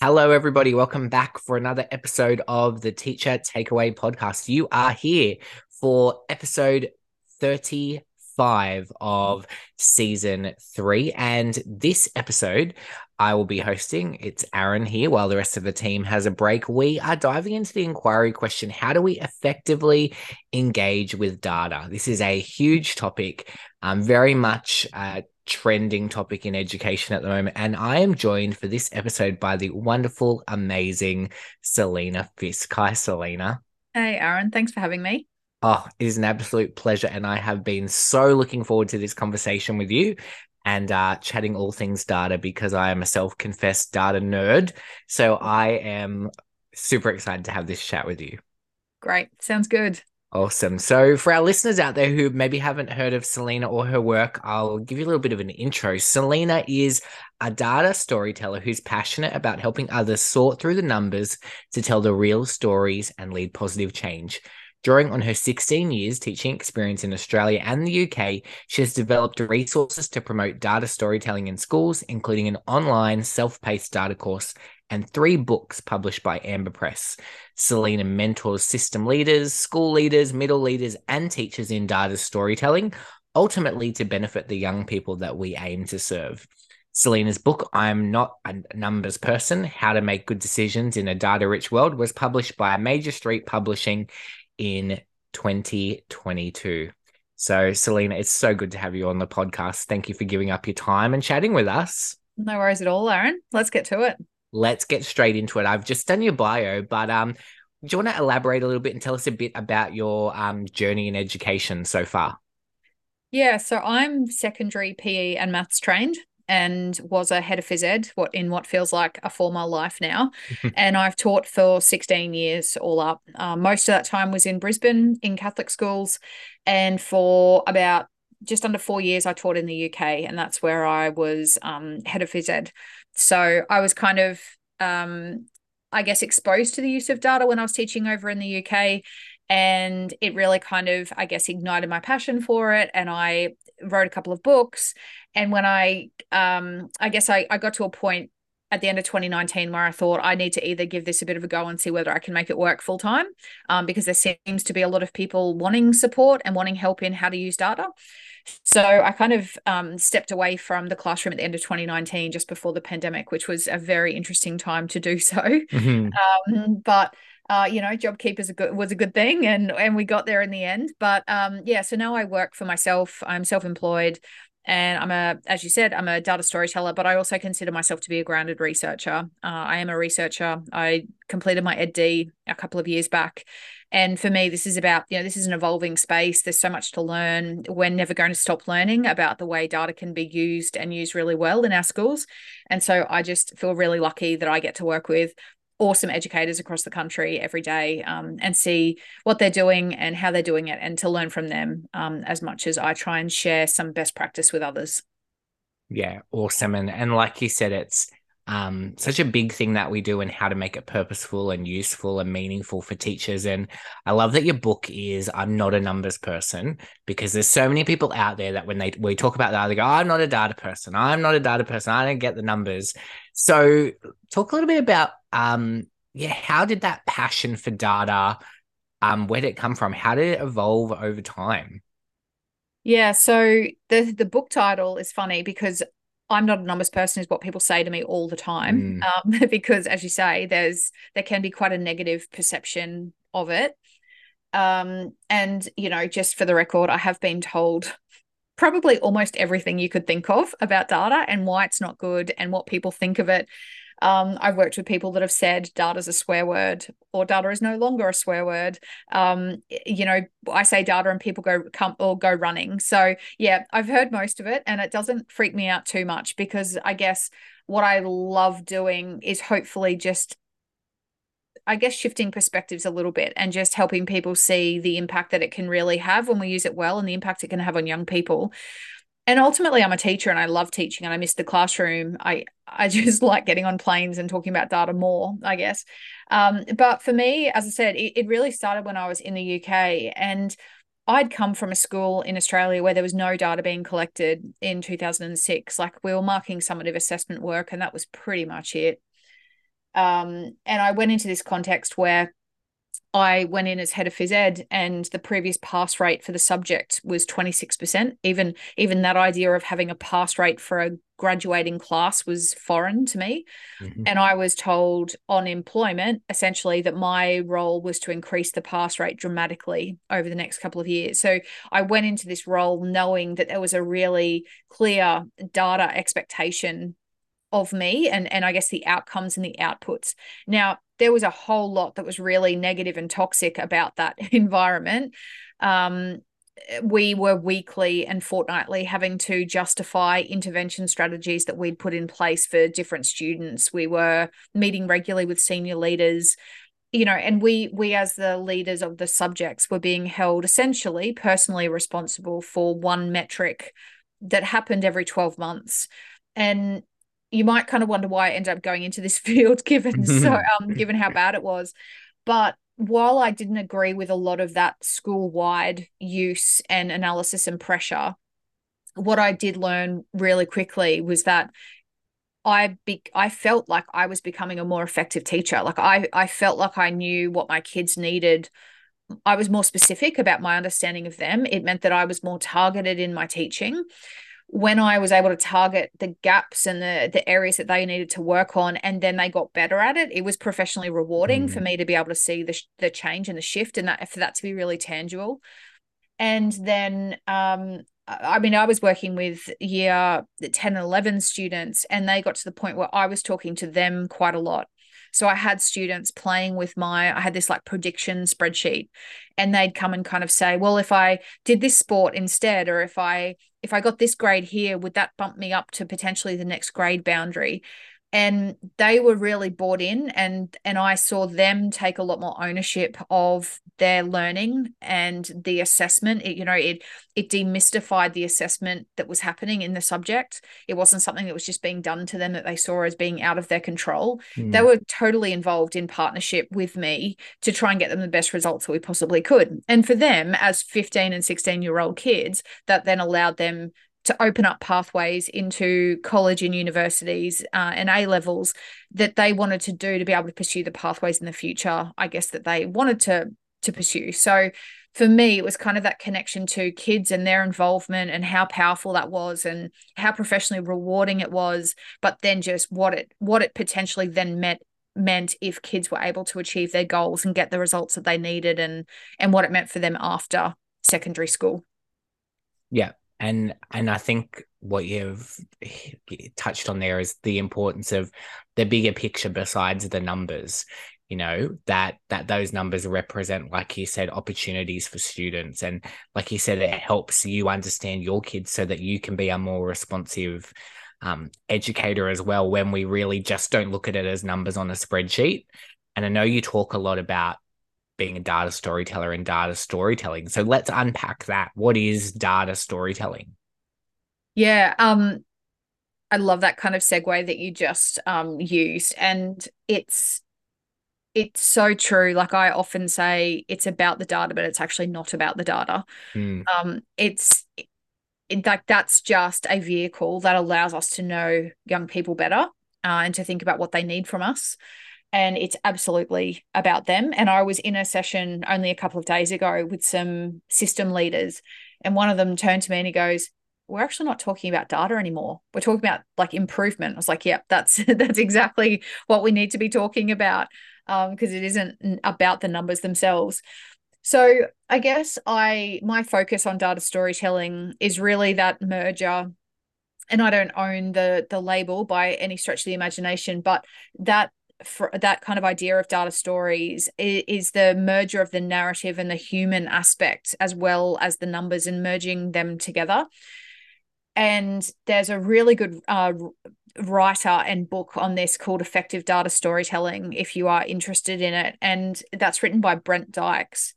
Hello, everybody. Welcome back for another episode of the Teacher Takeaway Podcast. You are here for episode 35 of season three. And this episode, I will be hosting. It's Aaron here while the rest of the team has a break. We are diving into the inquiry question How do we effectively engage with data? This is a huge topic, um, very much. Uh, trending topic in education at the moment. And I am joined for this episode by the wonderful, amazing Selena Fisk. Hi, Selena. Hey, Aaron. Thanks for having me. Oh, it is an absolute pleasure. And I have been so looking forward to this conversation with you and uh, chatting all things data because I am a self confessed data nerd. So I am super excited to have this chat with you. Great. Sounds good. Awesome. So, for our listeners out there who maybe haven't heard of Selena or her work, I'll give you a little bit of an intro. Selena is a data storyteller who's passionate about helping others sort through the numbers to tell the real stories and lead positive change. Drawing on her 16 years teaching experience in Australia and the UK, she has developed resources to promote data storytelling in schools, including an online self paced data course and three books published by Amba Press. Selena mentors system leaders, school leaders, middle leaders, and teachers in data storytelling, ultimately to benefit the young people that we aim to serve. Selena's book, I'm Not a Numbers Person How to Make Good Decisions in a Data Rich World, was published by Major Street Publishing in 2022. So, Selena, it's so good to have you on the podcast. Thank you for giving up your time and chatting with us. No worries at all, Aaron. Let's get to it let's get straight into it. I've just done your bio, but um, do you want to elaborate a little bit and tell us a bit about your um, journey in education so far? Yeah, so I'm secondary PE and maths trained and was a head of phys ed what in what feels like a former life now and i've taught for 16 years all up uh, most of that time was in brisbane in catholic schools and for about just under four years i taught in the uk and that's where i was um, head of phys ed so I was kind of, um, I guess, exposed to the use of data when I was teaching over in the UK. And it really kind of, I guess, ignited my passion for it. And I wrote a couple of books. And when I, um, I guess I, I got to a point at the end of 2019 where I thought I need to either give this a bit of a go and see whether I can make it work full time um, because there seems to be a lot of people wanting support and wanting help in how to use data. So I kind of um, stepped away from the classroom at the end of 2019, just before the pandemic, which was a very interesting time to do so. Mm-hmm. Um, but uh, you know, is a good was a good thing, and and we got there in the end. But um, yeah, so now I work for myself. I'm self-employed and I'm a, as you said, I'm a data storyteller, but I also consider myself to be a grounded researcher. Uh, I am a researcher. I completed my EdD a couple of years back, and for me, this is about, you know, this is an evolving space. There's so much to learn. We're never going to stop learning about the way data can be used and used really well in our schools. And so I just feel really lucky that I get to work with awesome educators across the country every day um, and see what they're doing and how they're doing it and to learn from them um, as much as I try and share some best practice with others. Yeah, awesome. And and like you said, it's um, such a big thing that we do and how to make it purposeful and useful and meaningful for teachers. And I love that your book is I'm not a numbers person because there's so many people out there that when they we talk about that, they go, I'm not a data person. I'm not a data person. I don't get the numbers. So talk a little bit about um, yeah, how did that passion for data um where did it come from? How did it evolve over time? Yeah, so the the book title is funny because I'm not a numbers person is what people say to me all the time. Mm. Um, because as you say, there's there can be quite a negative perception of it. Um, and you know, just for the record, I have been told probably almost everything you could think of about data and why it's not good and what people think of it. Um, I've worked with people that have said data is a swear word or data is no longer a swear word. Um, you know, I say data and people go come or go running. So yeah, I've heard most of it and it doesn't freak me out too much because I guess what I love doing is hopefully just I guess shifting perspectives a little bit and just helping people see the impact that it can really have when we use it well and the impact it can have on young people and ultimately i'm a teacher and i love teaching and i miss the classroom i i just like getting on planes and talking about data more i guess um, but for me as i said it, it really started when i was in the uk and I'd come from a school in Australia where there was no data being collected in 2006. Like we were marking summative assessment work, and that was pretty much it. Um, and I went into this context where I went in as head of phys ed, and the previous pass rate for the subject was 26%. Even even that idea of having a pass rate for a graduating class was foreign to me. Mm-hmm. And I was told on employment essentially that my role was to increase the pass rate dramatically over the next couple of years. So I went into this role knowing that there was a really clear data expectation of me and and I guess the outcomes and the outputs. Now, there was a whole lot that was really negative and toxic about that environment. Um, we were weekly and fortnightly having to justify intervention strategies that we'd put in place for different students. We were meeting regularly with senior leaders, you know, and we we as the leaders of the subjects were being held essentially personally responsible for one metric that happened every 12 months. And you might kind of wonder why I ended up going into this field given so um given how bad it was. But while I didn't agree with a lot of that school wide use and analysis and pressure, what I did learn really quickly was that I be I felt like I was becoming a more effective teacher. Like I I felt like I knew what my kids needed. I was more specific about my understanding of them. It meant that I was more targeted in my teaching when I was able to target the gaps and the the areas that they needed to work on, and then they got better at it, it was professionally rewarding mm. for me to be able to see the the change and the shift, and that for that to be really tangible. And then, um, I mean, I was working with year 10 and 11 students, and they got to the point where I was talking to them quite a lot. So I had students playing with my, I had this like prediction spreadsheet, and they'd come and kind of say, well, if I did this sport instead, or if I if I got this grade here, would that bump me up to potentially the next grade boundary? And they were really bought in and and I saw them take a lot more ownership of their learning and the assessment. It, you know it it demystified the assessment that was happening in the subject. It wasn't something that was just being done to them that they saw as being out of their control. Mm. they were totally involved in partnership with me to try and get them the best results that we possibly could. And for them as 15 and 16 year old kids that then allowed them to open up pathways into college and universities uh, and A levels that they wanted to do to be able to pursue the pathways in the future, I guess that they wanted to to pursue. So for me, it was kind of that connection to kids and their involvement and how powerful that was and how professionally rewarding it was, but then just what it what it potentially then meant meant if kids were able to achieve their goals and get the results that they needed and and what it meant for them after secondary school. Yeah, and and I think what you've touched on there is the importance of the bigger picture besides the numbers you know that that those numbers represent like you said opportunities for students. And like you said it helps you understand your kids so that you can be a more responsive um, educator as well when we really just don't look at it as numbers on a spreadsheet. And i know you talk a lot about being a data storyteller and data storytelling. So let's unpack that. What is data storytelling? Yeah, um I love that kind of segue that you just um used and it's it's so true like I often say it's about the data but it's actually not about the data. Mm. Um it's it, like that's just a vehicle that allows us to know young people better uh, and to think about what they need from us and it's absolutely about them. And I was in a session only a couple of days ago with some system leaders, and one of them turned to me and he goes, "We're actually not talking about data anymore. We're talking about like improvement." I was like, "Yep, that's that's exactly what we need to be talking about because um, it isn't about the numbers themselves." So I guess I my focus on data storytelling is really that merger and I don't own the the label by any stretch of the imagination, but that for that kind of idea of data stories is, is, the merger of the narrative and the human aspect as well as the numbers and merging them together. And there's a really good uh, writer and book on this called effective data storytelling if you are interested in it. And that's written by brent dykes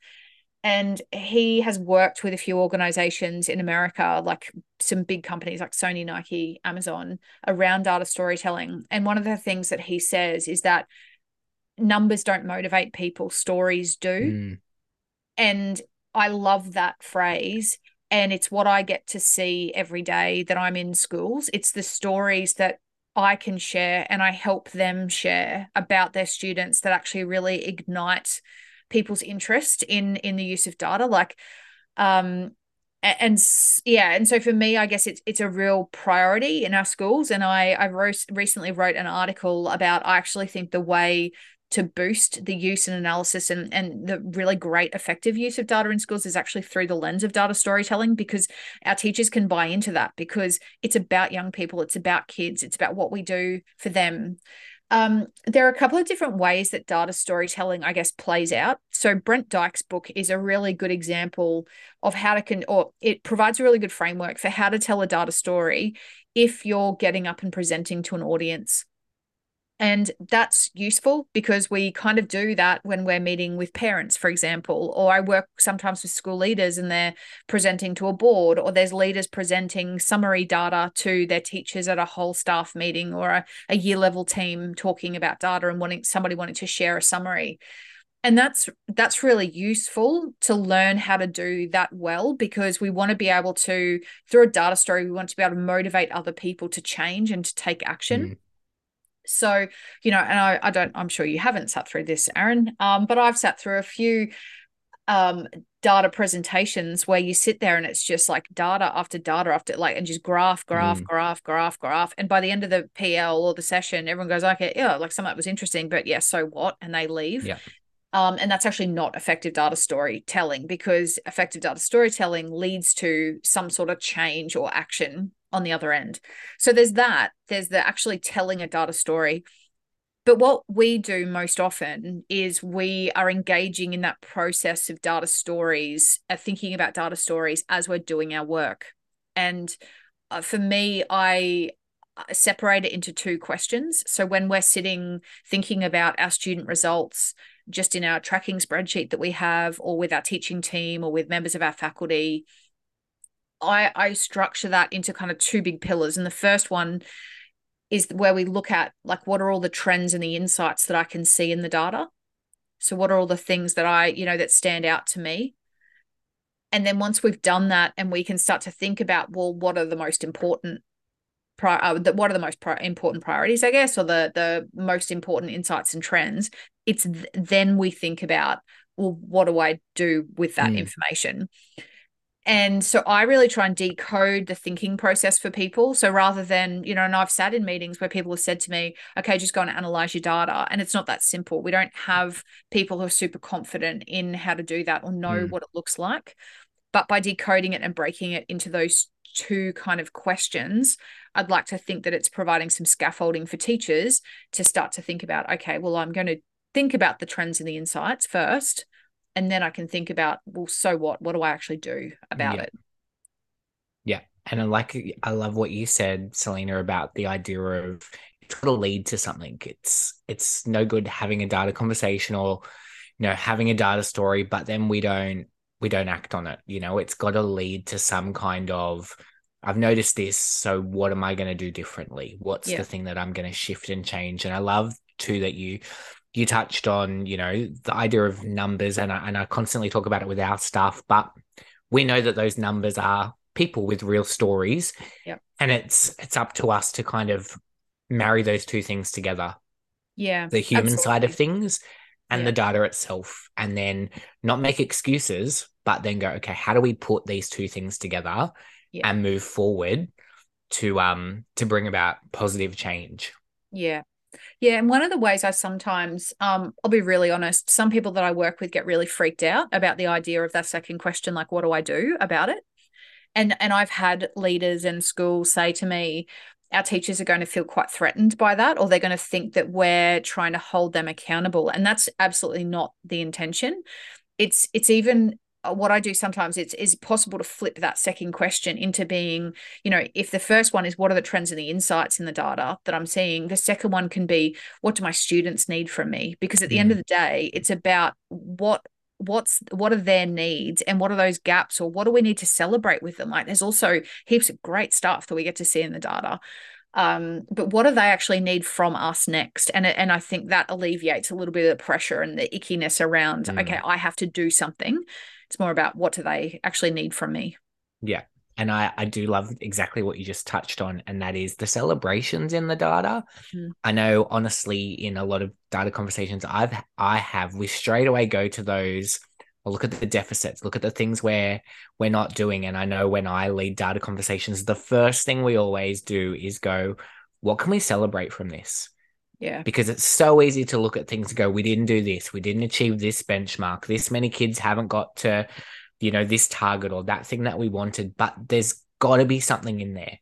and he has worked with a few organizations in America, like some big companies like Sony, Nike, Amazon, around data storytelling. And one of the things that he says is that numbers don't motivate people, stories do. Mm. And I love that phrase. And it's what I get to see every day that I'm in schools. It's the stories that I can share and I help them share about their students that actually really ignite people's interest in in the use of data like um and yeah and so for me i guess it's it's a real priority in our schools and i i wrote recently wrote an article about i actually think the way to boost the use and analysis and, and the really great effective use of data in schools is actually through the lens of data storytelling because our teachers can buy into that because it's about young people it's about kids it's about what we do for them um, there are a couple of different ways that data storytelling, I guess, plays out. So Brent Dykes' book is a really good example of how to can, or it provides a really good framework for how to tell a data story if you're getting up and presenting to an audience. And that's useful because we kind of do that when we're meeting with parents, for example, or I work sometimes with school leaders and they're presenting to a board, or there's leaders presenting summary data to their teachers at a whole staff meeting or a, a year level team talking about data and wanting somebody wanting to share a summary. And that's that's really useful to learn how to do that well because we want to be able to through a data story we want to be able to motivate other people to change and to take action. Mm so, you know, and I, I don't, I'm sure you haven't sat through this, Aaron, um, but I've sat through a few um, data presentations where you sit there and it's just like data after data after like and just graph graph mm. graph graph graph. And by the end of the pl or the session everyone goes okay yeah like some of that was interesting but yeah so what? And they leave. Yeah. Um, and that's actually not effective data storytelling because effective data storytelling leads to some sort of change or action on the other end. So there's that. There's the actually telling a data story. But what we do most often is we are engaging in that process of data stories, uh, thinking about data stories as we're doing our work. And uh, for me, I separate it into two questions. So when we're sitting thinking about our student results, just in our tracking spreadsheet that we have, or with our teaching team, or with members of our faculty, I, I structure that into kind of two big pillars. And the first one is where we look at like what are all the trends and the insights that I can see in the data. So what are all the things that I, you know, that stand out to me? And then once we've done that and we can start to think about, well, what are the most important pri- uh, the, what are the most pri- important priorities, I guess, or the the most important insights and trends, it's th- then we think about, well, what do I do with that mm. information? And so I really try and decode the thinking process for people. So rather than, you know, and I've sat in meetings where people have said to me, okay, just go and analyze your data. And it's not that simple. We don't have people who are super confident in how to do that or know mm. what it looks like. But by decoding it and breaking it into those two kind of questions, I'd like to think that it's providing some scaffolding for teachers to start to think about, okay, well, I'm going to think about the trends and the insights first and then I can think about, well, so what? What do I actually do about yeah. it? Yeah. And I like I love what you said, Selena, about the idea of it's got to lead to something. It's it's no good having a data conversation or you know having a data story, but then we don't we don't act on it. You know, it's got to lead to some kind of I've noticed this, so what am I going to do differently? What's yeah. the thing that I'm going to shift and change? And I love too that you you touched on, you know, the idea of numbers, and I, and I constantly talk about it with our staff, but we know that those numbers are people with real stories, yep. and it's it's up to us to kind of marry those two things together. Yeah, the human absolutely. side of things and yeah. the data itself, and then not make excuses, but then go, okay, how do we put these two things together yeah. and move forward to um to bring about positive change? Yeah, yeah, and one of the ways I sometimes, um, I'll be really honest, some people that I work with get really freaked out about the idea of that second question, like, what do I do about it? And and I've had leaders in schools say to me, our teachers are going to feel quite threatened by that, or they're going to think that we're trying to hold them accountable, and that's absolutely not the intention. It's it's even what I do sometimes it's is possible to flip that second question into being, you know, if the first one is what are the trends and the insights in the data that I'm seeing, the second one can be what do my students need from me? Because at the mm. end of the day, it's about what what's what are their needs and what are those gaps or what do we need to celebrate with them like there's also heaps of great stuff that we get to see in the data um, but what do they actually need from us next and and i think that alleviates a little bit of the pressure and the ickiness around mm. okay i have to do something it's more about what do they actually need from me. Yeah. and I, I do love exactly what you just touched on, and that is the celebrations in the data. Mm. I know, honestly, in a lot of data conversations I've I have, we straight away go to those. Or look at the deficits, look at the things where we're not doing. And I know when I lead data conversations, the first thing we always do is go, what can we celebrate from this? Yeah. Because it's so easy to look at things and go, we didn't do this, we didn't achieve this benchmark, this many kids haven't got to you know, this target or that thing that we wanted, but there's got to be something in there.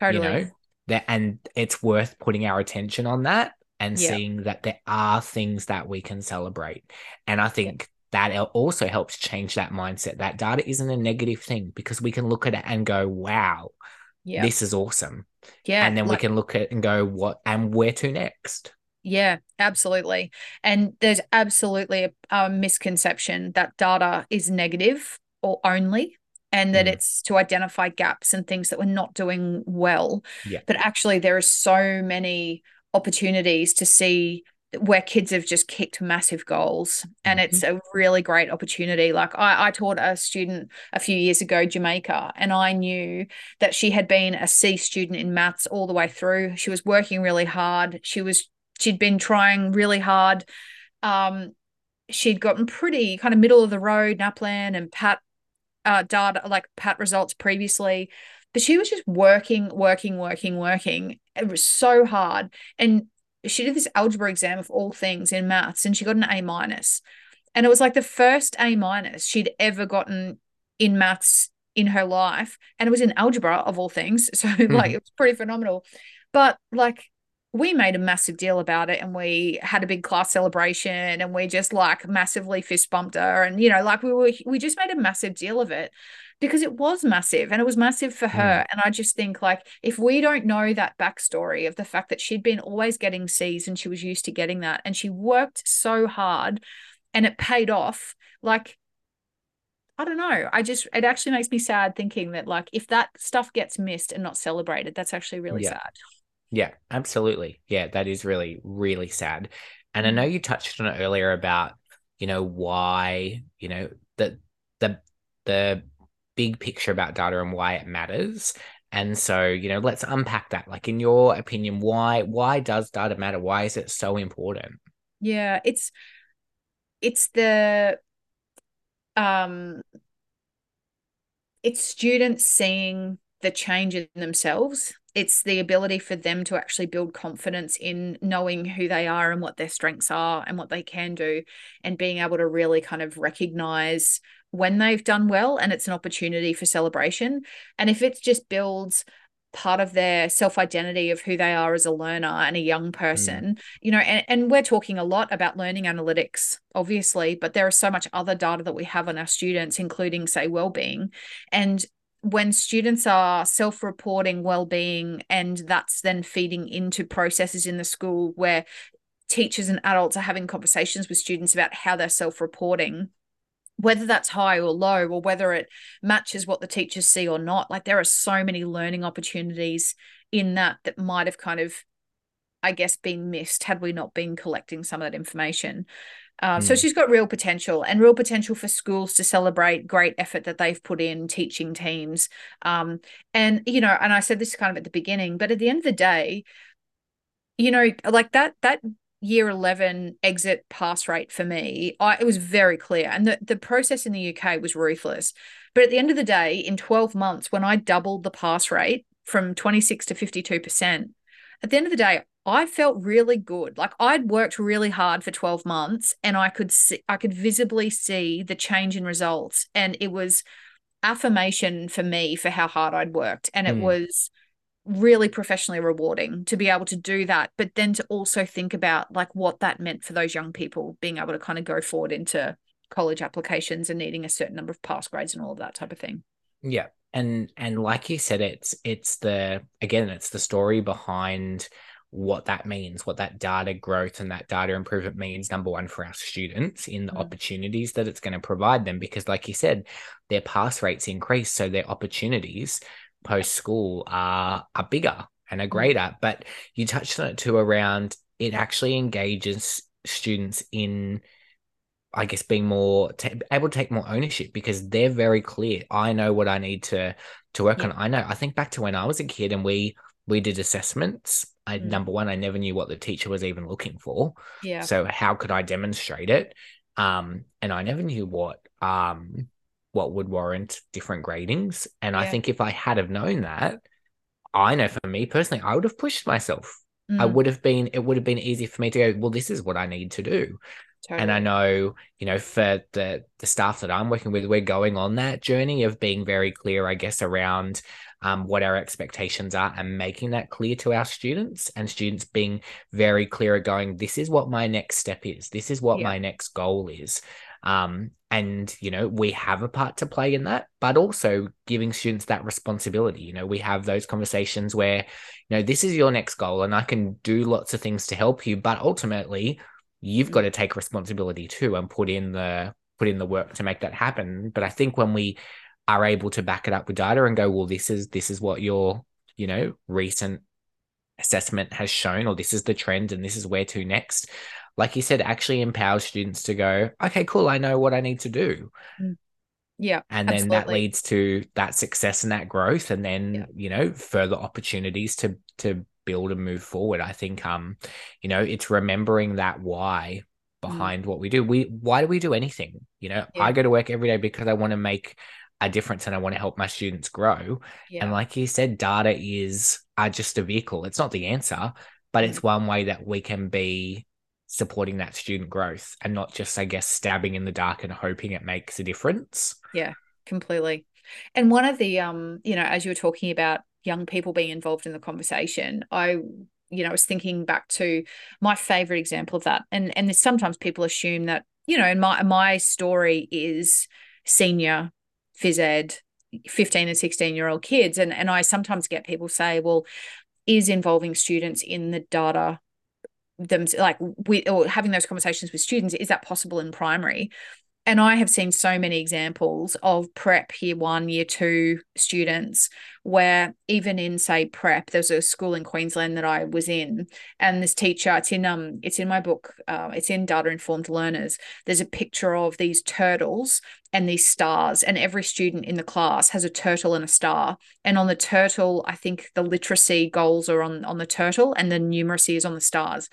Totally. You know, that and it's worth putting our attention on that and Yeah. seeing that there are things that we can celebrate. And I think that also helps change that mindset. That data isn't a negative thing because we can look at it and go, wow, Yeah. this is awesome. yeah. and then like- we can look at and go, what and where to next? Yeah, absolutely. And there's absolutely a, a misconception that data is negative or only, and that Mm. it's to identify gaps and things that we're not doing well. Yeah. But actually, there are so many opportunities to see where kids have just kicked massive goals and it's a really great opportunity. Like I, I taught a student a few years ago jamaica and i knew that she had been a c student in maths all the way through. She was working really hard. She was she'd been trying really hard. Um she'd gotten pretty kind of middle of the road naplan and pat uh data like pat results previously but she was just working working working working it was so hard. And she did this algebra exam of all things in maths and she got an A minus. And it was like the first A minus she'd ever gotten in maths in her life. And it was in algebra of all things. So like hmm. it was pretty phenomenal. But like we made a massive deal about it and we had a big class celebration and we just like massively fist bumped her. And you know, like we were we just made a massive deal of it because it was massive and it was massive for her. Mm. And I just think like if we don't know that backstory of the fact that she'd been always getting C's and she was used to getting that and she worked so hard and it paid off, like I don't know. I just it actually makes me sad thinking that like if that stuff gets missed and not celebrated, that's actually really Yeah. sad. Yeah, absolutely. Yeah, that is really, really sad. And I know you touched on it earlier about, you know, why, you know, the the the big picture about data and why it matters. And so, you know, let's unpack that. Like in your opinion, why why does data matter? Why is it so important? Yeah, it's it's the um it's students seeing the change in themselves. It's the ability for them to actually build confidence in knowing who they are and what their strengths are and what they can do, and being able to really kind of recognize when they've done well and it's an opportunity for celebration. And if it just builds part of their self identity of who they are as a learner and a young mm. person, you know, and, and we're talking a lot about learning analytics, obviously, but there is so much other data that we have on our students, including, say, well-being. And when students are self-reporting well-being and that's then feeding into processes in the school where teachers and adults are having conversations with students about how they're self-reporting whether that's high or low or whether it matches what the teachers see or not like there are so many learning opportunities in that that might have kind of i guess been missed had we not been collecting some of that information uh, so Mm. she's got real potential and real potential for schools to celebrate great effort that they've put in teaching teams. Um, and you know and i said this kind of at the beginning but at the end of the day you know like that that year 11 exit pass rate for me I, it was very clear. And the, the process in the uk was ruthless. But at the end of the day in 12 months when i doubled the pass rate from 26 to 52% at the end of the day i felt really good like i'd worked really hard for 12 months and i could see i could visibly see the change in results and it was affirmation for me for how hard i'd worked and it Mm. was really professionally rewarding to be able to do that but then to also think about like what that meant for those young people being able to kind of go forward into college applications and needing a certain number of pass grades and all of that type of thing Yeah. And and like you said, it's it's the again, it's the story behind what that means, what that data growth and that data improvement means, number one, for our students in the Mm. opportunities that it's going to provide them. Because, like you said, their pass rates increase. So their opportunities post school are are bigger and are greater. But you touched on it too around it actually engages students in I guess being more t- able to take more ownership because they're very clear. I know what I need to to work yeah. on. I know. I think back to when I was a kid and we we did assessments. I mm. number one, I never knew what the teacher was even looking for. Yeah. So how could I demonstrate it? Um, and I never knew what um what would warrant different gradings. And yeah. I think if I had have known that, I know for me personally, I would have pushed myself. Mm. I would have been, it would have been easy for me to go, well, this is what I need to do. Totally. And I know, you know, for the the staff that I'm working with, we're going on that journey of being very clear, I guess, around um, what our expectations are and making that clear to our students and students being very clear going, this is what my next step is. This is what yeah. my next goal is. Um, and, you know, we have a part to play in that, but also giving students that responsibility. You know, we have those conversations where, you know, this is your next goal and I can do lots of things to help you, but ultimately you've got to take responsibility too and put in the put in the work to make that happen. But I think when we are able to back it up with data and go, well, this is this is what your, you know, recent assessment has shown, or this is the trend and this is where to next like you said, actually empowers students to go, okay, cool, I know what I need to do. Mm. Yeah. And then that leads to that success and that growth and then, yeah. you know, further opportunities to to build and move forward. I think um, you know, it's remembering that why mm. behind mm. what we do. We why do we do anything? You know, yeah. I go to work every day because I want to make a difference and I want to help my students grow. Yeah. And like you said, data is uh, just a vehicle. It's not the answer, but mm. it's one way that we can be supporting that student growth and not just, I guess, stabbing in the dark and hoping it makes a difference. Yeah, completely. And one of the, um, you know, as you were talking about young people being involved in the conversation, I you know, I was thinking back to my favorite example of that. And and sometimes people assume that, you know, in my my story is senior phys ed, 15 and 16 year old kids. And and I sometimes get people say, well, is involving students in the data them like with or having those conversations with students is that possible in primary and I have seen so many examples of prep year one, year two students where even in say prep, there's a school in Queensland that I was in, and this teacher, it's in um, it's in my book, uh, it's in Data Informed Learners. There's a picture of these turtles and these stars, and every student in the class has a turtle and a star. And on the turtle, I think the literacy goals are on on the turtle, and the numeracy is on the stars.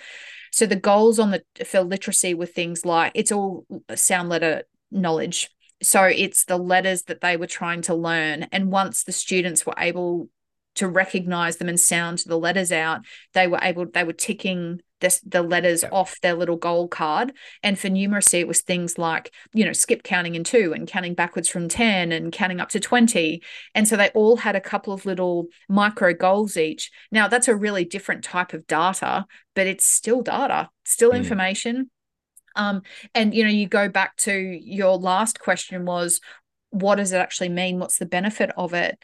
So the goals on the for literacy were things like it's all sound letter knowledge. So it's the letters that they were trying to learn. And once the students were able to recognize them and sound the letters out, they were able, they were ticking the, the letters yeah. off their little goal card. And for numeracy, it was things like, you know, skip counting in two and counting backwards from 10 and counting up to 20. And so they all had a couple of little micro goals each. Now, that's a really different type of data, but it's still data, still mm. information. Um, and, you know, you go back to your last question was, what does it actually mean? What's the benefit of it?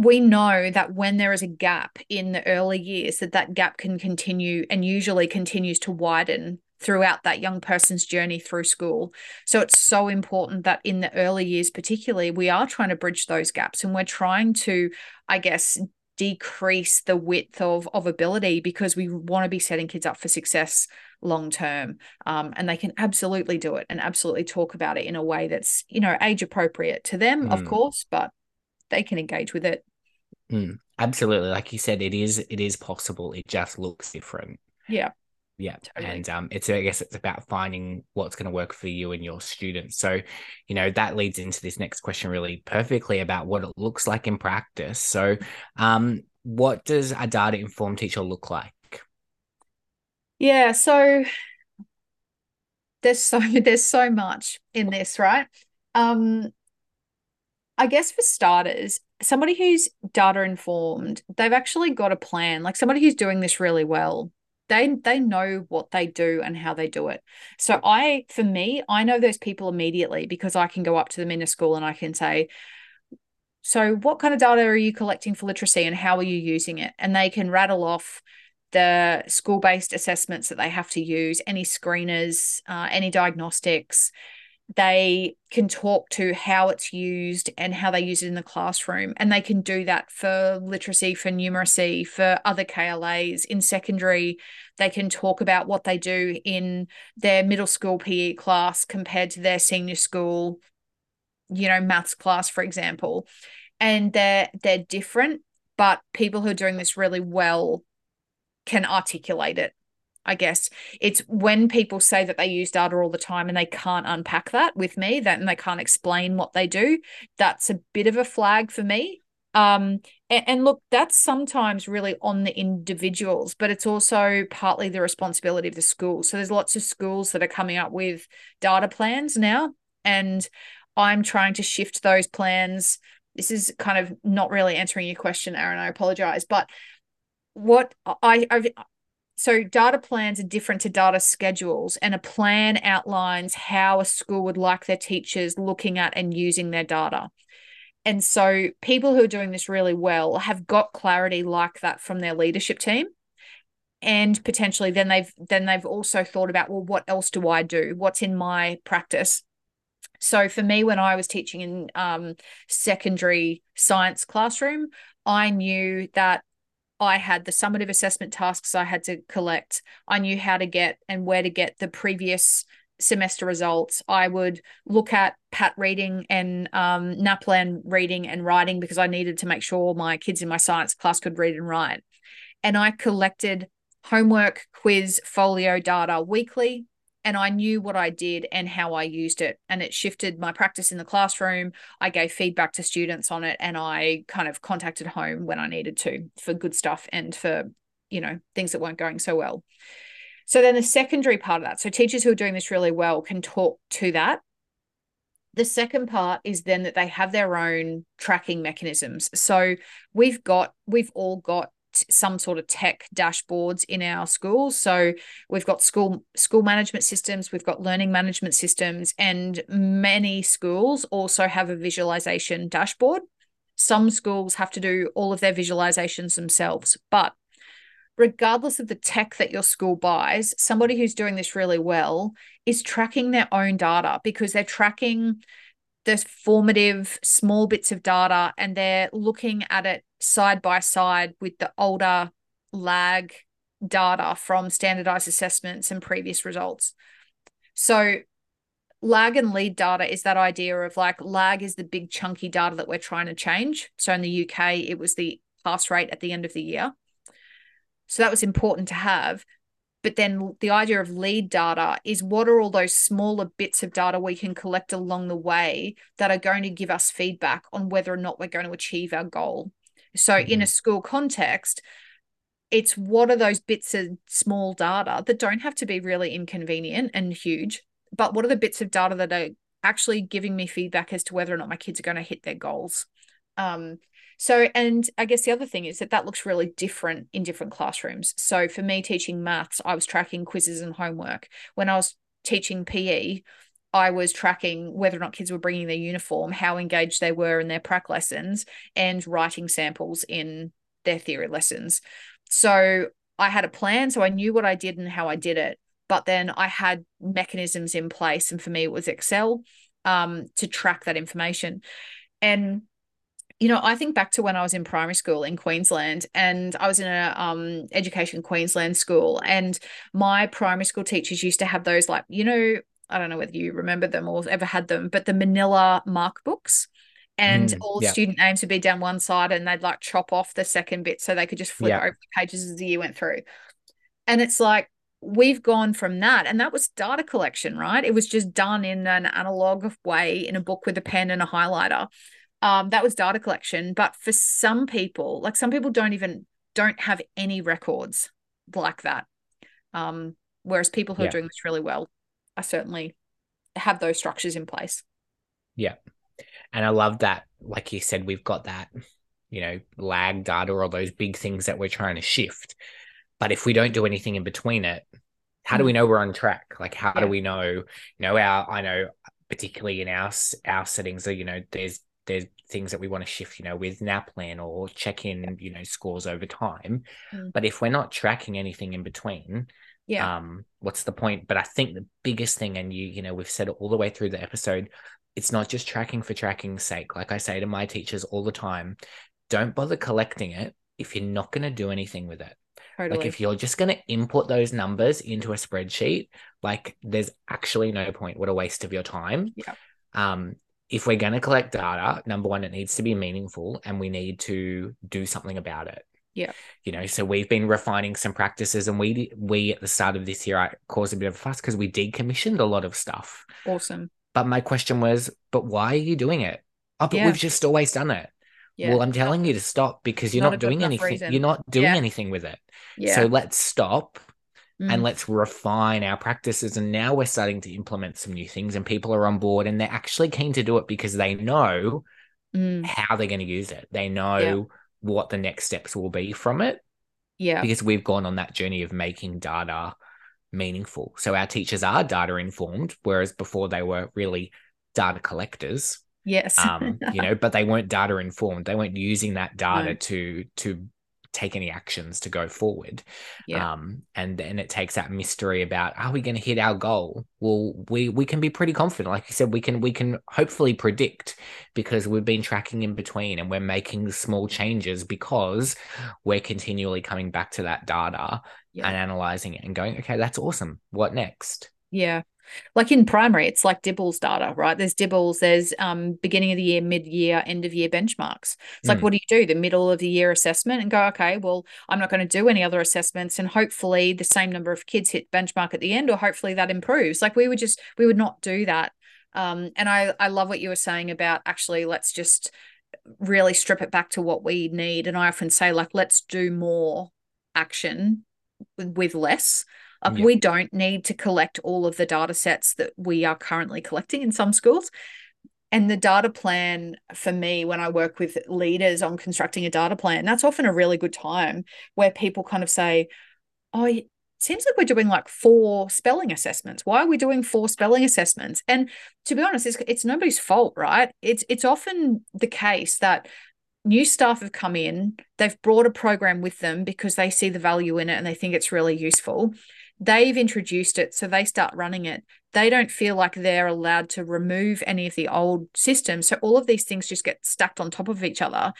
We know that when there is a gap in the early years that that gap can continue and usually continues to widen throughout that young person's journey through school so it's so important that in the early years particularly we are trying to bridge those gaps and we're trying to i guess decrease the width of of ability because we want to be setting kids up for success long term um, and they can absolutely do it and absolutely talk about it in a way that's you know age appropriate to them mm. of course but they can engage with it Mm, absolutely. Like you said, it is it is possible. It just looks different. Yeah. Yeah. Totally. And um it's I guess it's about finding what's going to work for you and your students. So, you know, that leads into this next question really perfectly about what it looks like in practice. So um what does a data informed teacher look like? Yeah, so there's so there's so much in this, right? Um I guess for starters, somebody who's data informed, they've actually got a plan. Like somebody who's doing this really well, they they know what they do and how they do it. So I, for me, I know those people immediately because I can go up to them in a school and I can say, so what kind of data are you collecting for literacy and how are you using it? And they can rattle off the school-based assessments that they have to use, any screeners, uh, any diagnostics, they can talk to how it's used and how they use it in the classroom. And they can do that for literacy, for numeracy, for other KLAs. In secondary, they can talk about what they do in their middle school PE class compared to their senior school, you know, maths class, for example. And they're they're different, but people who are doing this really well can articulate it I guess it's when people say that they use data all the time and they can't unpack that with me, that and they can't explain what they do. That's a bit of a flag for me. Um, and, and look, that's sometimes really on the individuals, but it's also partly the responsibility of the school. So there's lots of schools that are coming up with data plans now, and I'm trying to shift those plans. This is kind of not really answering your question, Aaron. I apologize, but what I I've so data plans are different to data schedules and a plan outlines how a school would like their teachers looking at and using their data. And so people who are doing this really well have got clarity like that from their leadership team. And potentially then they've then they've also thought about well what else do i do? What's in my practice? So for me when i was teaching in um, secondary science classroom i knew that I had the summative assessment tasks I had to collect. I knew how to get and where to get the previous semester results. I would look at PAT reading and um, NAPLAN reading and writing because I needed to make sure my kids in my science class could read and write. And I collected homework, quiz, folio data weekly and I knew what I did and how I used it. And it shifted my practice in the classroom. I gave feedback to students on it and I kind of contacted home when I needed to for good stuff and for, you know, things that weren't going so well. So then the secondary part of that, so teachers who are doing this really well can talk to that. The second part is then that they have their own tracking mechanisms. So we've got, we've all got some sort of tech dashboards in our schools so we've got school school management systems we've got learning management systems and many schools also have a visualization dashboard. Some schools have to do all of their visualizations themselves but regardless of the tech that your school buys somebody who's doing this really well is tracking their own data because they're tracking the formative small bits of data and they're looking at it side by side with the older lag data from standardized assessments and previous results. So lag and lead data is that idea of like lag is the big chunky data that we're trying to change. So in the UK, it was the pass rate at the end of the year. So that was important to have. But then the idea of lead data is what are all those smaller bits of data we can collect along the way that are going to give us feedback on whether or not we're going to achieve our goal. So, mm-hmm. in a school context, it's what are those bits of small data that don't have to be really inconvenient and huge, but what are the bits of data that are actually giving me feedback as to whether or not my kids are going to hit their goals? Um, so, and I guess the other thing is that that looks really different in different classrooms. So, for me teaching maths, I was tracking quizzes and homework. When I was teaching PE, I was tracking whether or not kids were bringing their uniform, how engaged they were in their prac lessons, and writing samples in their theory lessons. So I had a plan, so I knew what I did and how I did it. But then I had mechanisms in place, and for me, it was Excel um, to track that information. And you know, I think back to when I was in primary school in Queensland and I was in a um, education Queensland school and my primary school teachers used to have those like, you know, I don't know whether you remember them or ever had them, but the manila mark books. And mm, all yeah. student names would be down one side and they'd like chop off the second bit so they could just flip yeah. over the pages as the year went through. And it's like, we've gone from that and that was data collection right it was just done in an analog way in a book with a pen and a highlighter um, that was data collection but for some people like some people don't even don't have any records like that um, whereas people who yeah. are doing this really well I certainly have those structures in place. Yeah. And I love that, like you said, we've got that, you know, lag data or those big things that we're trying to shift. But if we don't do anything in between it, how do we mm. know we're on track? Like, how yeah. do we know, you know, our, I know, particularly in our, our settings, you know, there's, there's things that we want to shift, you know, with NAPLAN or check in, you know, scores over time. Mm. But if we're not tracking anything in between, Yeah. Um, what's the point? But I think the biggest thing, and you, you know, we've said it all the way through the episode, it's not just tracking for tracking's sake. Like I say to my teachers all the time, don't bother collecting it if you're not going to do anything with it. totally. Like if you're just going to input those numbers into a spreadsheet, like there's actually no point. What a waste of your time. Yeah. Um, if we're going to collect data, number one, it needs to be meaningful and we need to do something about it. Yeah. You know, so we've been refining some practices and we we at the start of this year I caused a bit of a fuss because we decommissioned a lot of stuff. awesome. But my question was, but why are you doing it? Oh, but Yeah. we've just always done it. Yeah. Well, I'm telling you to stop because you're Not not, doing anything. reason. You're not doing Yeah. anything with it. yeah. So let's stop Mm. and let's refine our practices. And now we're starting to implement some new things, and people are on board and they're actually keen to do it because they know Mm. how they're going to use it. They know what the next steps will be from it yeah. because we've gone on that journey of making data meaningful. So our teachers are data informed, whereas before they were really data collectors Yes. um you know but they weren't data informed they weren't using that data No. to to take any actions to go forward Yeah. um and then it takes that mystery about are we going to hit our goal well we we can be pretty confident like you said we can we can hopefully predict because we've been tracking in between and we're making small changes because we're continually coming back to that data Yeah. and analyzing it and going okay that's awesome what next Yeah. Like in primary, it's like DIBELS data, right? There's DIBELS, there's um beginning of the year, mid year, end of year benchmarks. It's like, Mm. what do you do? The middle of the year assessment and go, okay, well, I'm not going to do any other assessments. And hopefully the same number of kids hit benchmark at the end, or hopefully that improves. Like we would just, we would not do that. Um, and I, I love what you were saying about actually, let's just really strip it back to what we need. And I often say, like, let's do more action with less. Like Yeah. we don't need to collect all of the data sets that we are currently collecting in some schools. And the data plan for me, when I work with leaders on constructing a data plan, that's often a really good time where people kind of say, Oh, it seems like we're doing like four spelling assessments. Why are we doing four spelling assessments? And to be honest, it's, it's nobody's fault, right? It's it's often the case that new staff have come in, they've brought a program with them because they see the value in it and they think it's really useful. They've introduced it, so they start running it. They don't feel like they're allowed to remove any of the old systems. So all of these things just get stacked on top of each other.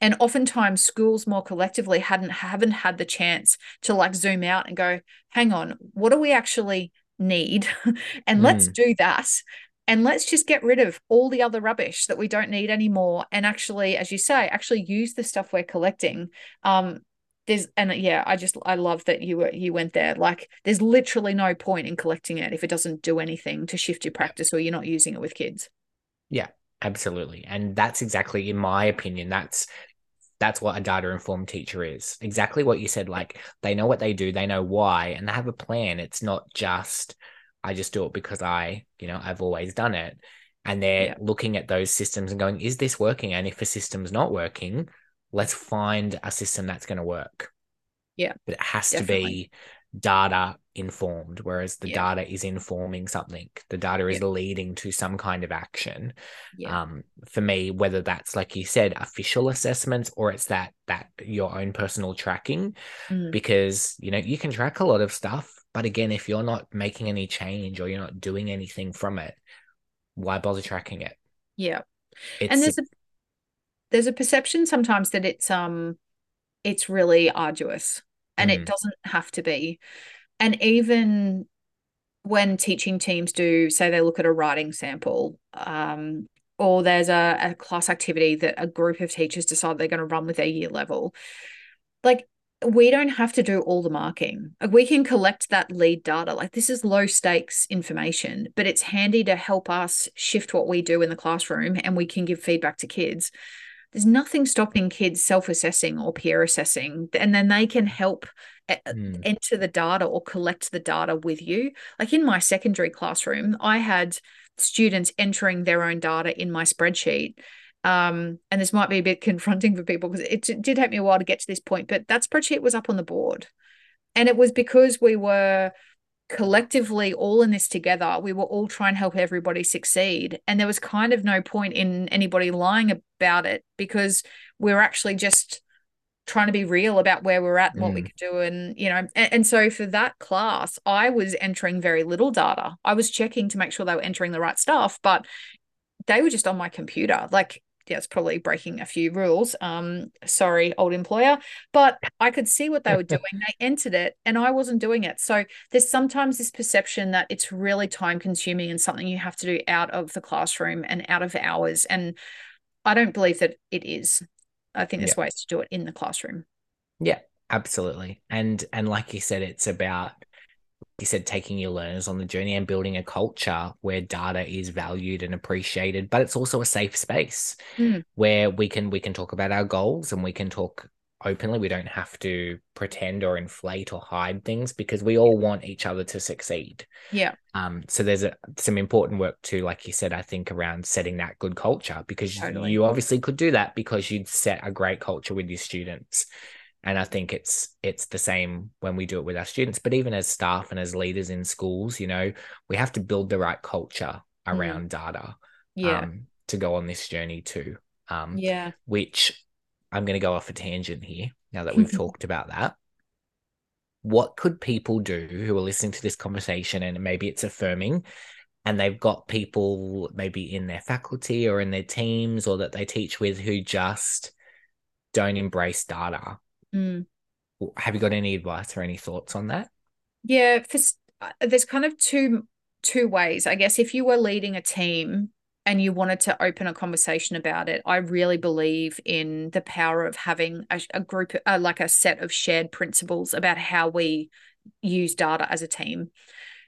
And oftentimes schools more collectively hadn't haven't had the chance to like zoom out and go, hang on, what do we actually need? and let's do that. And let's just get rid of all the other rubbish that we don't need anymore. And actually, as you say, actually use the stuff we're collecting. Um, there's and uh, yeah, I just I love that you were you went there. Like there's literally no point in collecting it if it doesn't do anything to shift your practice or you're not using it with kids. Yeah, absolutely. And that's exactly, in my opinion, that's that's what a data informed teacher is. Exactly what you said. Like they know what they do, they know why, and they have a plan. It's not just I just do it because I, you know, I've always done it. And they're Yeah. looking at those systems and going, is this working? And if a system's not working, let's find a system that's going to work. Yeah, But it has to be data informed, whereas the Yeah. data is informing something. The data is leading to some kind of action Yeah. um for me whether that's like you said official assessments or it's that that your own personal tracking Mm. because you know you can track a lot of stuff but again if you're not making any change or you're not doing anything from it why bother tracking it yeah. it's and there's a there's a perception sometimes that it's um it's really arduous and it Mm. doesn't have to be and even when teaching teams do say they look at a writing sample um or there's a, a class activity that a group of teachers decide they're going to run with their year level like we don't have to do all the marking. Like, We can collect that lead data. Like this is low stakes information, but it's handy to help us shift what we do in the classroom and we can give feedback to kids. There's nothing stopping kids self assessing or peer assessing, and then they can help Mm. enter the data or collect the data with you. Like in my secondary classroom, I had students entering their own data in my spreadsheet. Um, and this might be a bit confronting for people because it d- did take me a while to get to this point, but that spreadsheet was up on the board. And it was because we were collectively all in this together. We were all trying to help everybody succeed. And there was kind of no point in anybody lying about it because we were actually just trying to be real about where we're at and what we Mm. could do and you know and, and so for that class i was entering very little data i was checking to make sure they were entering the right stuff but they were just on my computer like yeah it's probably breaking a few rules um sorry old employer but i could see what they were doing. They entered it and i wasn't doing it. So there's sometimes this perception that it's really time consuming and something you have to do out of the classroom and out of hours and i don't believe that it is. I think there's ways to do it in the classroom. Yeah, Absolutely. And and like you said, it's about you said taking your learners on the journey and building a culture where data is valued and appreciated, but it's also a safe space Mm. where we can we can talk about our goals and we can talk openly. We don't have to pretend or inflate or hide things because we all want each other to succeed. yeah Um, so there's a, some important work too, like you said, I think around setting that good culture because Totally. you obviously could do that because you'd set a great culture with your students. And I think it's it's the same when we do it with our students, but even as staff and as leaders in schools, you know, we have to build the right culture Mm. around data yeah um, to go on this journey too. Um, yeah which I'm going to go off a tangent here now that we've talked about that. What could people do who are listening to this conversation and maybe it's affirming and they've got people maybe in their faculty or in their teams or that they teach with who just don't embrace data? Mm. Have you got any advice or any thoughts on that? Yeah, for, uh, there's kind of two two ways. I guess if you were leading a team and you wanted to open a conversation about it, I really believe in the power of having a, a group, uh, like a set of shared principles about how we use data as a team.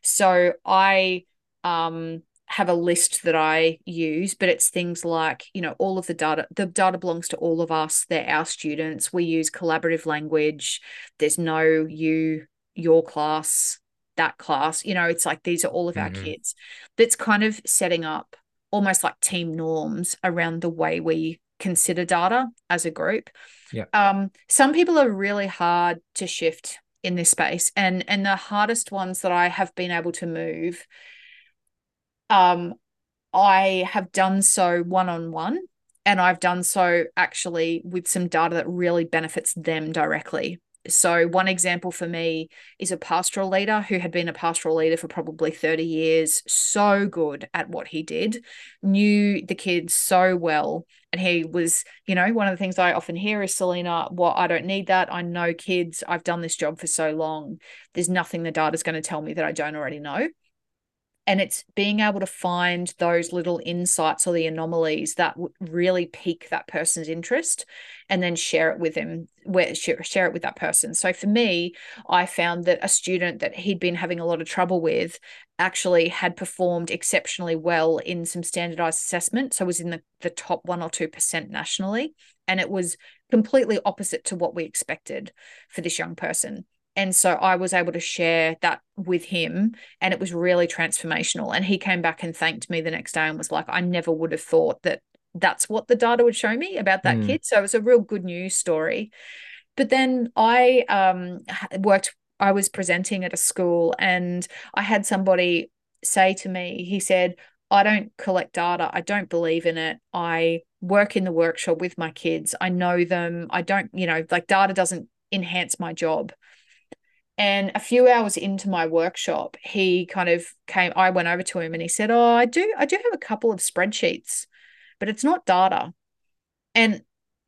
So I um have a list that I use, but it's things like, you know, all of the data, the data belongs to all of us. They're our students. We use collaborative language. There's no you, your class, that class. You know, it's like these are all of our Mhm. kids. That's kind of setting up almost like team norms around the way we consider data as a group. Yeah. Um, some people are really hard to shift in this space and and the hardest ones that I have been able to move um I have done so one on one and I've done so actually with some data that really benefits them directly. So, one example for me is a pastoral leader who had been a pastoral leader for probably 30 years, so good at what he did, knew the kids so well. And he was, you know, one of the things I often hear is Selena, well, I don't need that. I know kids. I've done this job for so long. There's nothing the data's going to tell me that I don't already know and it's being able to find those little insights or the anomalies that really pique that person's interest and then share it with them where share, share it with that person. So for me i found that a student that he'd been having a lot of trouble with actually had performed exceptionally well in some standardized assessment so was in the, the top 1 or 2% nationally and it was completely opposite to what we expected for this young person and so I was able to share that with him, and it was really transformational. And he came back and thanked me the next day and was like, I never would have thought that that's what the data would show me about that Mm. kid. So it was a real good news story. But then I um, worked, I was presenting at a school, and I had somebody say to me, he said, I don't collect data. I don't believe in it. I work in the workshop with my kids. I know them. I don't, you know, like data doesn't enhance my job. And a few hours into my workshop, he kind of came, I went over to him and he said, Oh, I do, I do have a couple of spreadsheets, but it's not data. And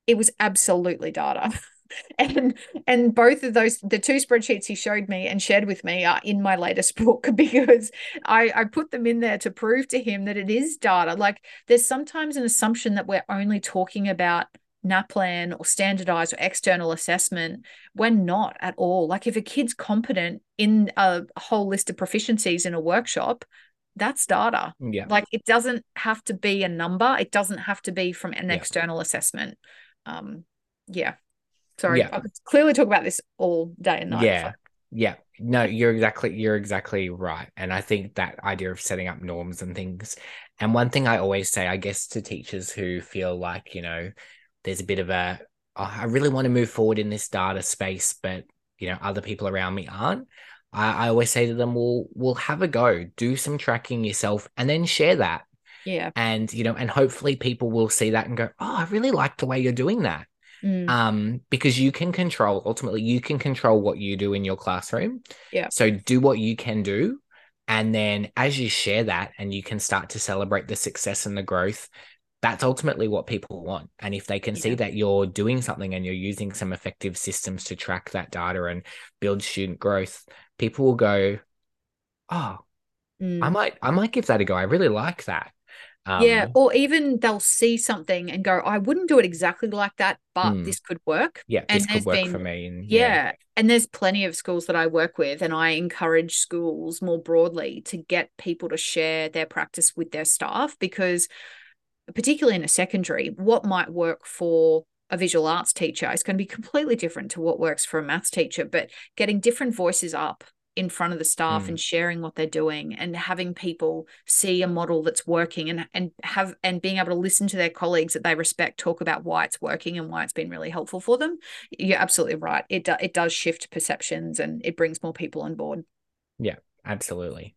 it was absolutely data. and and both of those the two spreadsheets he showed me and shared with me are in my latest book because I, I put them in there to prove to him that it is data. Like there's sometimes an assumption that we're only talking about NAPLAN or standardized or external assessment. We're not at all. Like if a kid's competent in a whole list of proficiencies in a workshop, that's data. Yeah. Like it doesn't have to be a number. It doesn't have to be from an Yeah. external assessment. Um, yeah. Sorry, Yeah. I could clearly talk about this all day and night. Yeah. Yeah. No, you're exactly you're exactly right. And I think that idea of setting up norms and things. And one thing I always say, I guess, to teachers who feel like, you know, there's a bit of a "Oh, I really want to move forward in this data space, but you know, other people around me aren't. I, I always say to them, well, we'll have a go, do some tracking yourself, and then share that. Yeah. And you know, and hopefully people will see that and go, Oh, I really like the way you're doing that. Mm. Um, because you can control ultimately you can control what you do in your classroom. Yeah. So do what you can do. And then as you share that and you can start to celebrate the success and the growth, that's ultimately what people want. And if they can see that you're doing something and you're using some effective systems to track that data and build student growth, people will go, Oh, Mm. I might I might give that a go. I really like that. Um, yeah, or even they'll see something and go, I wouldn't do it exactly like that, but Mm. this could work. yeah, and this could work been- for me. And Yeah. And there's plenty of schools that I work with, and I encourage schools more broadly to get people to share their practice with their staff because, particularly in a secondary, what might work for a visual arts teacher is going to be completely different to what works for a maths teacher. But getting different voices up in front of the staff Mm. and sharing what they're doing and having people see a model that's working and and have and being able to listen to their colleagues that they respect talk about why it's working and why it's been really helpful for them you're absolutely right. It do, it does shift perceptions and it brings more people on board. Yeah, absolutely.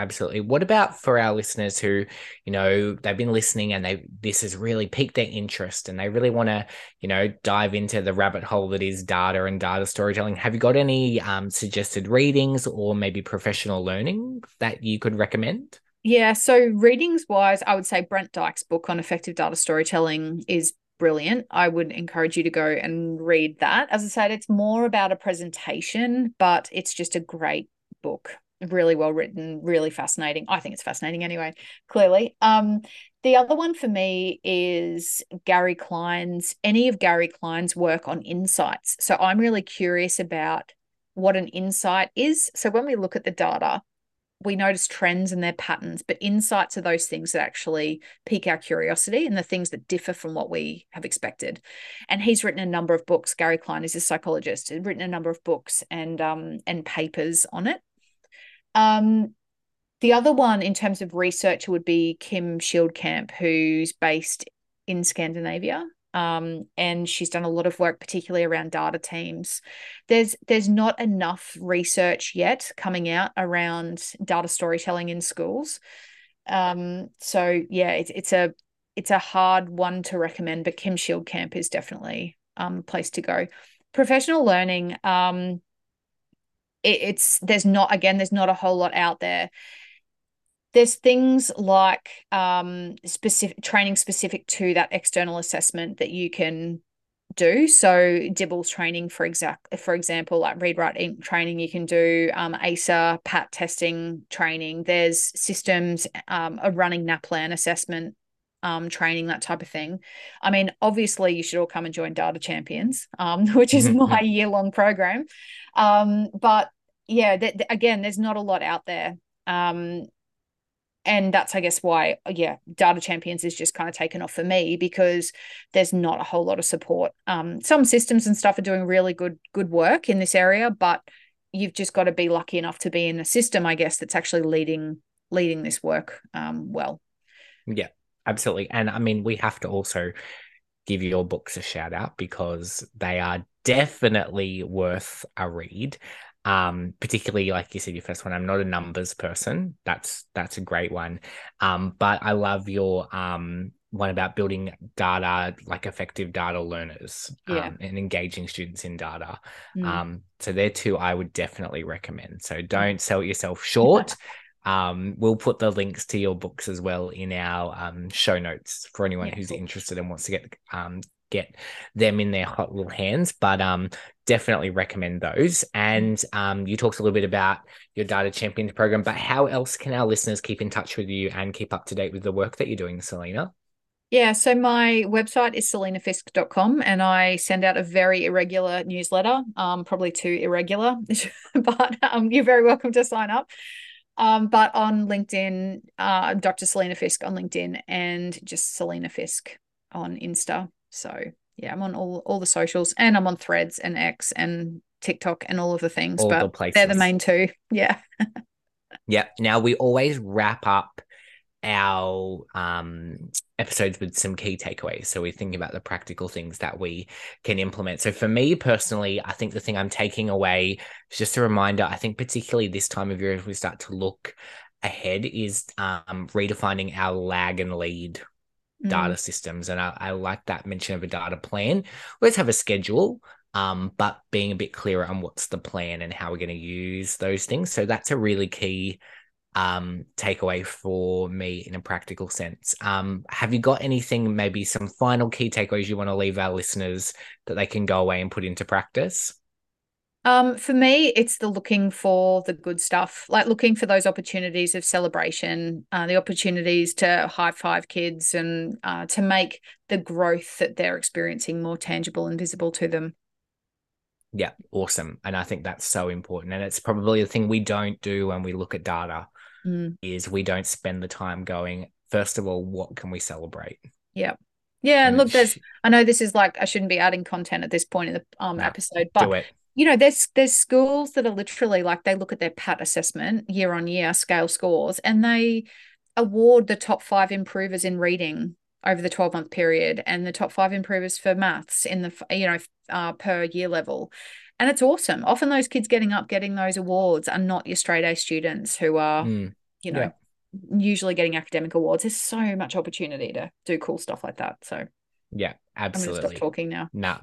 Absolutely. What about for our listeners who, you know, they've been listening and they this has really piqued their interest and they really want to, you know, dive into the rabbit hole that is data and data storytelling. Have you got any um, suggested readings or maybe professional learning that you could recommend? Yeah. So readings wise, I would say Brent Dykes' book on effective data storytelling is brilliant. I would encourage you to go and read that. As I said, it's more about a presentation, but it's just a great book. Really well written, really fascinating. I think it's fascinating anyway, clearly. Um, the other one for me is Gary Klein's, any of Gary Klein's work on insights. So I'm really curious about what an insight is. So when we look at the data, we notice trends and their patterns, but insights are those things that actually pique our curiosity and the things that differ from what we have expected. And he's written a number of books. Gary Klein is a psychologist. He's written a number of books and um and papers on it. Um, the other one in terms of research would be Kim Schildkamp, who's based in Scandinavia. Um, and she's done a lot of work, particularly around data teams. There's there's not enough research yet coming out around data storytelling in schools. Um, so yeah, it's it's a it's a hard one to recommend, but Kim Schildkamp is definitely um a place to go. Professional learning, um, it, it's there's not again there's not a whole lot out there. There's things like um specific training specific to that external assessment that you can do. So DIBELS training for exact for example like read write eat training you can do um, ACER pat testing training. There's systems um, a running naplan assessment um, training that type of thing. I mean obviously you should all come and join data champions um, which is my year long program. Um, but yeah th- th- again there's not a lot out there. Um, and that's i guess why yeah data champions is just kind of taken off for me because there's not a whole lot of support. Um, some systems and stuff are doing really good good work in this area but you've just got to be lucky enough to be in a system i guess that's actually leading leading this work um, well. Yeah, absolutely. And I mean, we have to also give your books a shout out because they are definitely worth a read. Um, particularly like you said, your first one. I'm not a numbers person. That's that's a great one. Um, but I love your um one about building data, like effective data learners, Yeah. um, and engaging students in data. Mm. Um, so they're two I would definitely recommend. So don't sell yourself short. Um, we'll put the links to your books as well in our um, show notes for anyone Yeah, who's cool. interested and wants to get um, get them in their hot little hands. But um, definitely recommend those. And um, you talked a little bit about your Data Champions program, but how else can our listeners keep in touch with you and keep up to date with the work that you're doing, Selena? Yeah, so my website is selenafisk.com and I send out a very irregular newsletter, um, probably too irregular, but um, you're very welcome to sign up. Um, but on LinkedIn, uh, Dr. Selena Fisk on LinkedIn and just Selena Fisk on Insta. So yeah, I'm on all, all the socials and I'm on threads and X and TikTok and all of the things, All the but places. they're the main two. Yeah. Yeah. Now we always wrap up our um episodes with some key takeaways. So we're thinking about the practical things that we can implement. So for me personally, I think the thing I'm taking away is just a reminder. I think particularly this time of year as we start to look ahead is um redefining our lag and lead data systems. And I, I like that mention of a data plan. Let's have a schedule, um, but being a bit clearer on what's the plan and how we're going to use those things. So that's a really key um takeaway for me in a practical sense um have you got anything maybe some final key takeaways you want to leave our listeners that they can go away and put into practice um, for me, it's the looking for the good stuff, like looking for those opportunities of celebration, uh, the opportunities to high five kids and uh, to make the growth that they're experiencing more tangible and visible to them. Yeah, awesome. And I think that's so important. And it's probably the thing we don't do when we look at data mm. is we don't spend the time going, first of all, what can we celebrate? Yeah. Yeah, and, look, there's. I know this is like I shouldn't be adding content at this point in the um no, episode, but you know, there's there's schools that are literally like they look at their PAT assessment year on year scale scores and they award the top five improvers in reading over the 12 month period and the top five improvers for maths in the you know uh, per year level and it's awesome often those kids getting up getting those awards are not your straight a students who are mm. you know yeah. usually getting academic awards there's so much opportunity to do cool stuff like that so yeah absolutely i'm gonna stop talking now no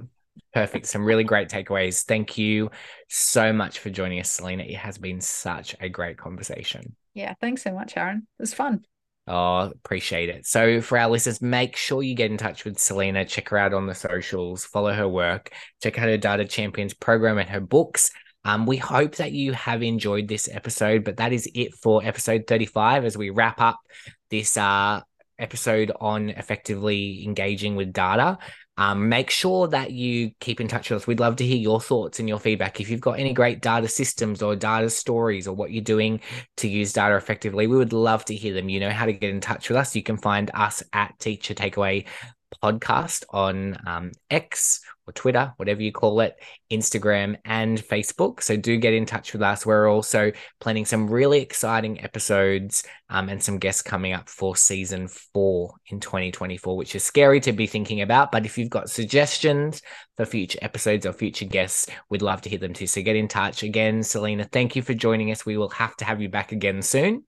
Perfect. Some really great takeaways. Thank you so much for joining us, Selena. It has been such a great conversation. Yeah, thanks so much, Aaron. It was fun. Oh, appreciate it. So, for our listeners, make sure you get in touch with Selena. Check her out on the socials, follow her work, check out her Data Champions program and her books. Um, we hope that you have enjoyed this episode, but that is it for episode 35 as we wrap up this uh, episode on effectively engaging with data. Um, make sure that you keep in touch with us. We'd love to hear your thoughts and your feedback. If you've got any great data systems or data stories or what you're doing to use data effectively, we would love to hear them. You know how to get in touch with us. You can find us at Teacher Takeaway Podcast on um, X or Twitter, whatever you call it, Instagram and Facebook. So do get in touch with us. We're also planning some really exciting episodes um, and some guests coming up for season four in 2024, which is scary to be thinking about. But if you've got suggestions for future episodes or future guests, we'd love to hear them too. So get in touch. Again, Selena, thank you for joining us. We will have to have you back again soon.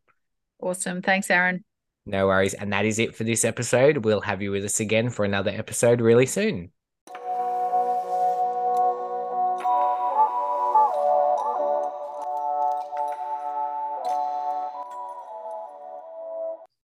Awesome. Thanks, Aaron. No worries. And that is it for this episode. We'll have you with us again for another episode really soon.